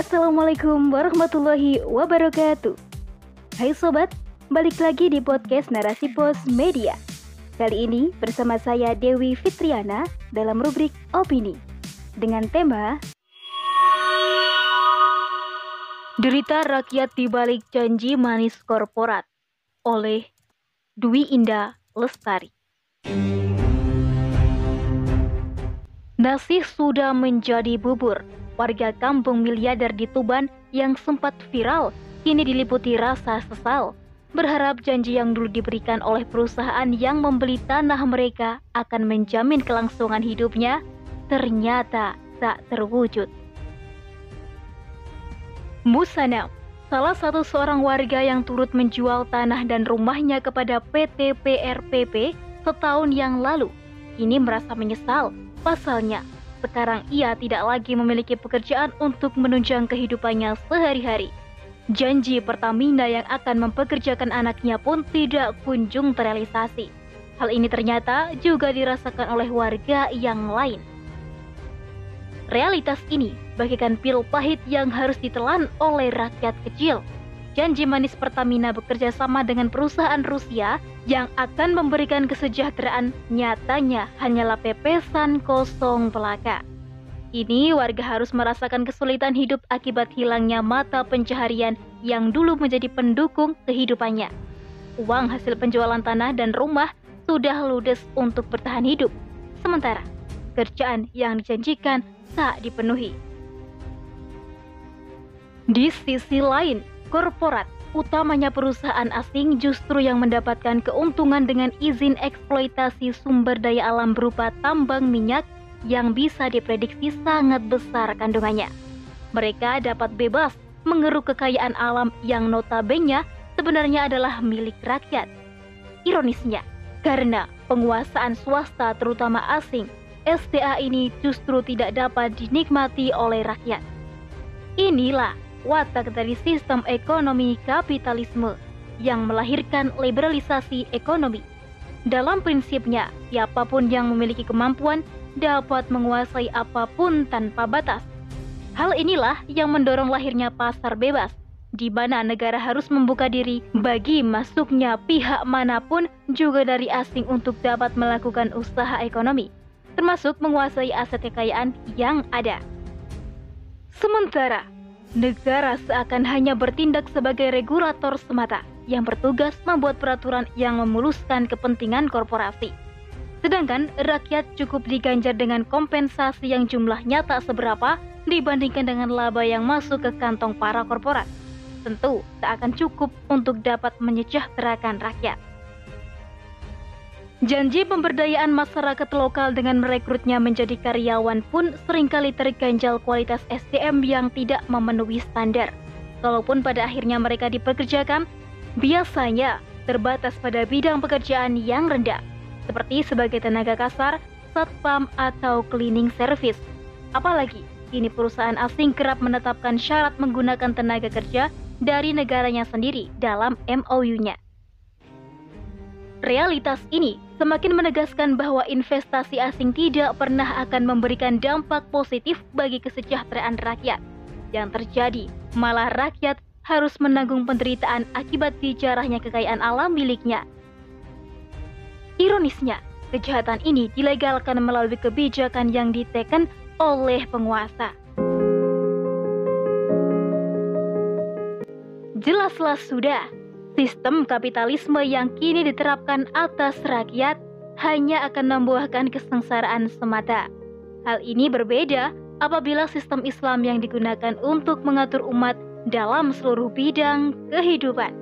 Assalamualaikum warahmatullahi wabarakatuh. Hai sobat, balik lagi di podcast Narasi Pos Media. Kali ini bersama saya Dewi Fitriana dalam rubrik Opini dengan tema Derita Rakyat di Balik Janji Manis Korporat oleh Dwi Indah Lestari. Nasi sudah menjadi bubur warga kampung miliarder di Tuban yang sempat viral kini diliputi rasa sesal. Berharap janji yang dulu diberikan oleh perusahaan yang membeli tanah mereka akan menjamin kelangsungan hidupnya ternyata tak terwujud. Musana, salah satu seorang warga yang turut menjual tanah dan rumahnya kepada PT PRPP setahun yang lalu, ini merasa menyesal. Pasalnya, sekarang ia tidak lagi memiliki pekerjaan untuk menunjang kehidupannya sehari-hari. Janji Pertamina yang akan mempekerjakan anaknya pun tidak kunjung terrealisasi. Hal ini ternyata juga dirasakan oleh warga yang lain. Realitas ini bagikan pil pahit yang harus ditelan oleh rakyat kecil. Janji manis Pertamina bekerja sama dengan perusahaan Rusia yang akan memberikan kesejahteraan nyatanya hanyalah pepesan kosong belaka. Ini warga harus merasakan kesulitan hidup akibat hilangnya mata pencaharian yang dulu menjadi pendukung kehidupannya. Uang hasil penjualan tanah dan rumah sudah ludes untuk bertahan hidup. Sementara kerjaan yang dijanjikan tak dipenuhi. Di sisi lain, korporat, utamanya perusahaan asing justru yang mendapatkan keuntungan dengan izin eksploitasi sumber daya alam berupa tambang minyak yang bisa diprediksi sangat besar kandungannya. Mereka dapat bebas mengeruk kekayaan alam yang notabene sebenarnya adalah milik rakyat. Ironisnya, karena penguasaan swasta terutama asing, SDA ini justru tidak dapat dinikmati oleh rakyat. Inilah watak dari sistem ekonomi kapitalisme yang melahirkan liberalisasi ekonomi. Dalam prinsipnya, siapa pun yang memiliki kemampuan dapat menguasai apa pun tanpa batas. Hal inilah yang mendorong lahirnya pasar bebas, di mana negara harus membuka diri bagi masuknya pihak mana pun juga dari asing untuk dapat melakukan usaha ekonomi, termasuk menguasai aset kekayaan yang ada. Sementara negara seakan hanya bertindak sebagai regulator semata yang bertugas membuat peraturan yang memuluskan kepentingan korporasi. Sedangkan rakyat cukup diganjar dengan kompensasi yang jumlahnya tak seberapa dibandingkan dengan laba yang masuk ke kantong para korporat. Tentu tak akan cukup untuk dapat menyejahterakan rakyat. Janji pemberdayaan masyarakat lokal dengan merekrutnya menjadi karyawan pun sering kali terganjal kualitas SDM yang tidak memenuhi standar. Kalaupun pada akhirnya mereka dipekerjakan, biasanya terbatas pada bidang pekerjaan yang rendah, seperti sebagai tenaga kasar, satpam, atau cleaning service. Apalagi, kini perusahaan asing kerap menetapkan syarat menggunakan tenaga kerja dari negaranya sendiri dalam MOU-nya. Realitas ini semakin menegaskan bahwa investasi asing tidak pernah akan memberikan dampak positif bagi kesejahteraan rakyat. Yang terjadi, malah rakyat harus menanggung penderitaan akibat dijarahnya kekayaan alam miliknya. Ironisnya, kejahatan ini dilegalkan melalui kebijakan yang diteken oleh penguasa. Jelaslah sudah, Sistem kapitalisme yang kini diterapkan atas rakyat hanya akan membuahkan kesengsaraan semata. Hal ini berbeda apabila sistem Islam yang digunakan untuk mengatur umat dalam seluruh bidang kehidupan.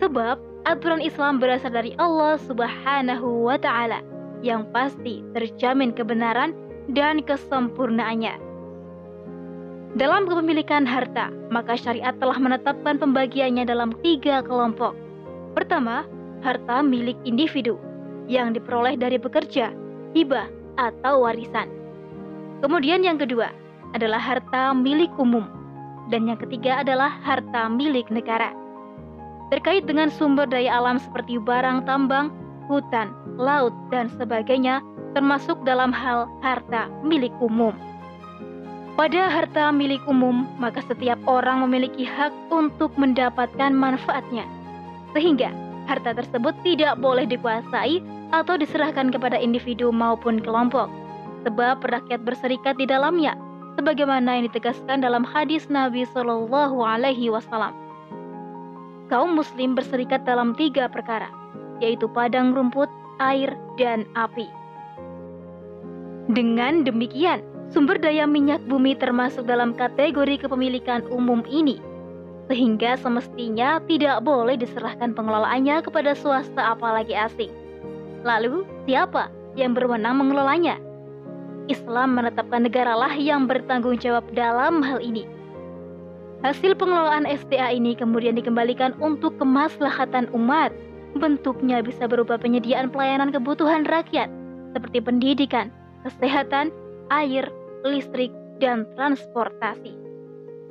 Sebab aturan Islam berasal dari Allah Subhanahu wa taala yang pasti terjamin kebenaran dan kesempurnaannya. Dalam kepemilikan harta, maka syariat telah menetapkan pembagiannya dalam tiga kelompok. Pertama, harta milik individu yang diperoleh dari bekerja, hibah, atau warisan. Kemudian yang kedua adalah harta milik umum. Dan yang ketiga adalah harta milik negara. Terkait dengan sumber daya alam seperti barang tambang, hutan, laut, dan sebagainya, termasuk dalam hal harta milik umum. Pada harta milik umum, maka setiap orang memiliki hak untuk mendapatkan manfaatnya. Sehingga harta tersebut tidak boleh dikuasai atau diserahkan kepada individu maupun kelompok. Sebab rakyat berserikat di dalamnya, sebagaimana yang ditegaskan dalam hadis Nabi Shallallahu Alaihi Wasallam. Kaum Muslim berserikat dalam tiga perkara, yaitu padang rumput, air, dan api. Dengan demikian, Sumber daya minyak bumi termasuk dalam kategori kepemilikan umum ini, sehingga semestinya tidak boleh diserahkan pengelolaannya kepada swasta apalagi asing. Lalu, siapa yang berwenang mengelolanya? Islam menetapkan negaralah yang bertanggung jawab dalam hal ini. Hasil pengelolaan SDA ini kemudian dikembalikan untuk kemaslahatan umat. Bentuknya bisa berupa penyediaan pelayanan kebutuhan rakyat, seperti pendidikan, kesehatan, air, listrik, dan transportasi.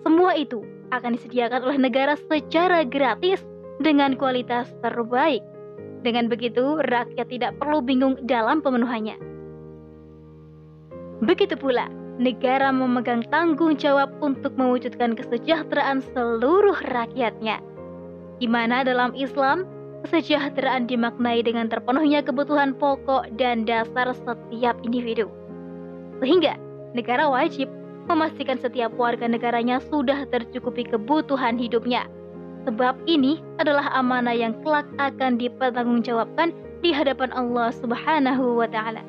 Semua itu akan disediakan oleh negara secara gratis dengan kualitas terbaik. Dengan begitu, rakyat tidak perlu bingung dalam pemenuhannya. Begitu pula, negara memegang tanggung jawab untuk mewujudkan kesejahteraan seluruh rakyatnya. Di mana dalam Islam, kesejahteraan dimaknai dengan terpenuhnya kebutuhan pokok dan dasar setiap individu. Sehingga negara wajib memastikan setiap warga negaranya sudah tercukupi kebutuhan hidupnya. Sebab ini adalah amanah yang kelak akan dipertanggungjawabkan di hadapan Allah Subhanahu wa taala.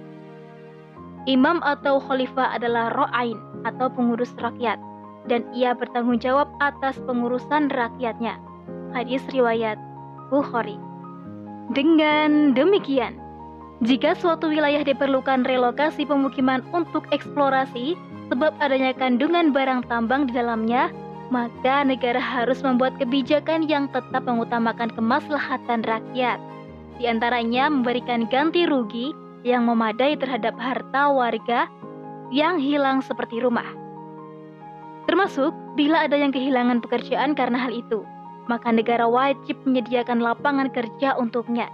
Imam atau khalifah adalah ro'ain atau pengurus rakyat dan ia bertanggung jawab atas pengurusan rakyatnya. Hadis riwayat Bukhari. Dengan demikian, jika suatu wilayah diperlukan relokasi pemukiman untuk eksplorasi sebab adanya kandungan barang tambang di dalamnya, maka negara harus membuat kebijakan yang tetap mengutamakan kemaslahatan rakyat. Di antaranya memberikan ganti rugi yang memadai terhadap harta warga yang hilang seperti rumah. Termasuk bila ada yang kehilangan pekerjaan karena hal itu, maka negara wajib menyediakan lapangan kerja untuknya.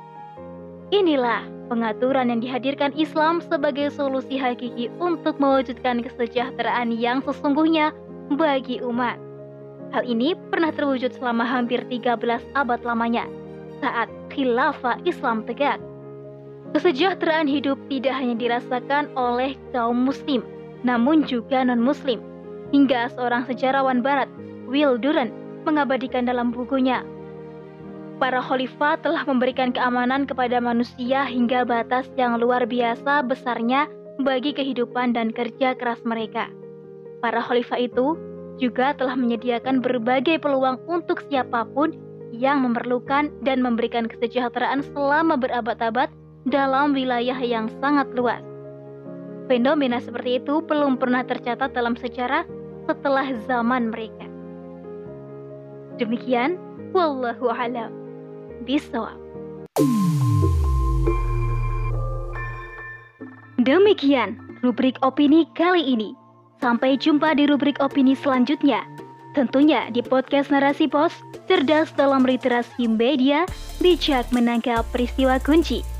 Inilah pengaturan yang dihadirkan Islam sebagai solusi hakiki untuk mewujudkan kesejahteraan yang sesungguhnya bagi umat. Hal ini pernah terwujud selama hampir 13 abad lamanya saat khilafah Islam tegak. Kesejahteraan hidup tidak hanya dirasakan oleh kaum muslim, namun juga non-muslim. Hingga seorang sejarawan barat, Will Durant, mengabadikan dalam bukunya para khalifah telah memberikan keamanan kepada manusia hingga batas yang luar biasa besarnya bagi kehidupan dan kerja keras mereka. Para khalifah itu juga telah menyediakan berbagai peluang untuk siapa pun yang memerlukan dan memberikan kesejahteraan selama berabad-abad dalam wilayah yang sangat luas. Fenomena seperti itu belum pernah tercatat dalam sejarah setelah zaman mereka. Demikian, wallahu a'lam bisawab. Demikian rubrik opini kali ini. Sampai jumpa di rubrik opini selanjutnya. Tentunya di podcast Narasi Pos, cerdas dalam literasi media, bijak menangkap peristiwa kunci.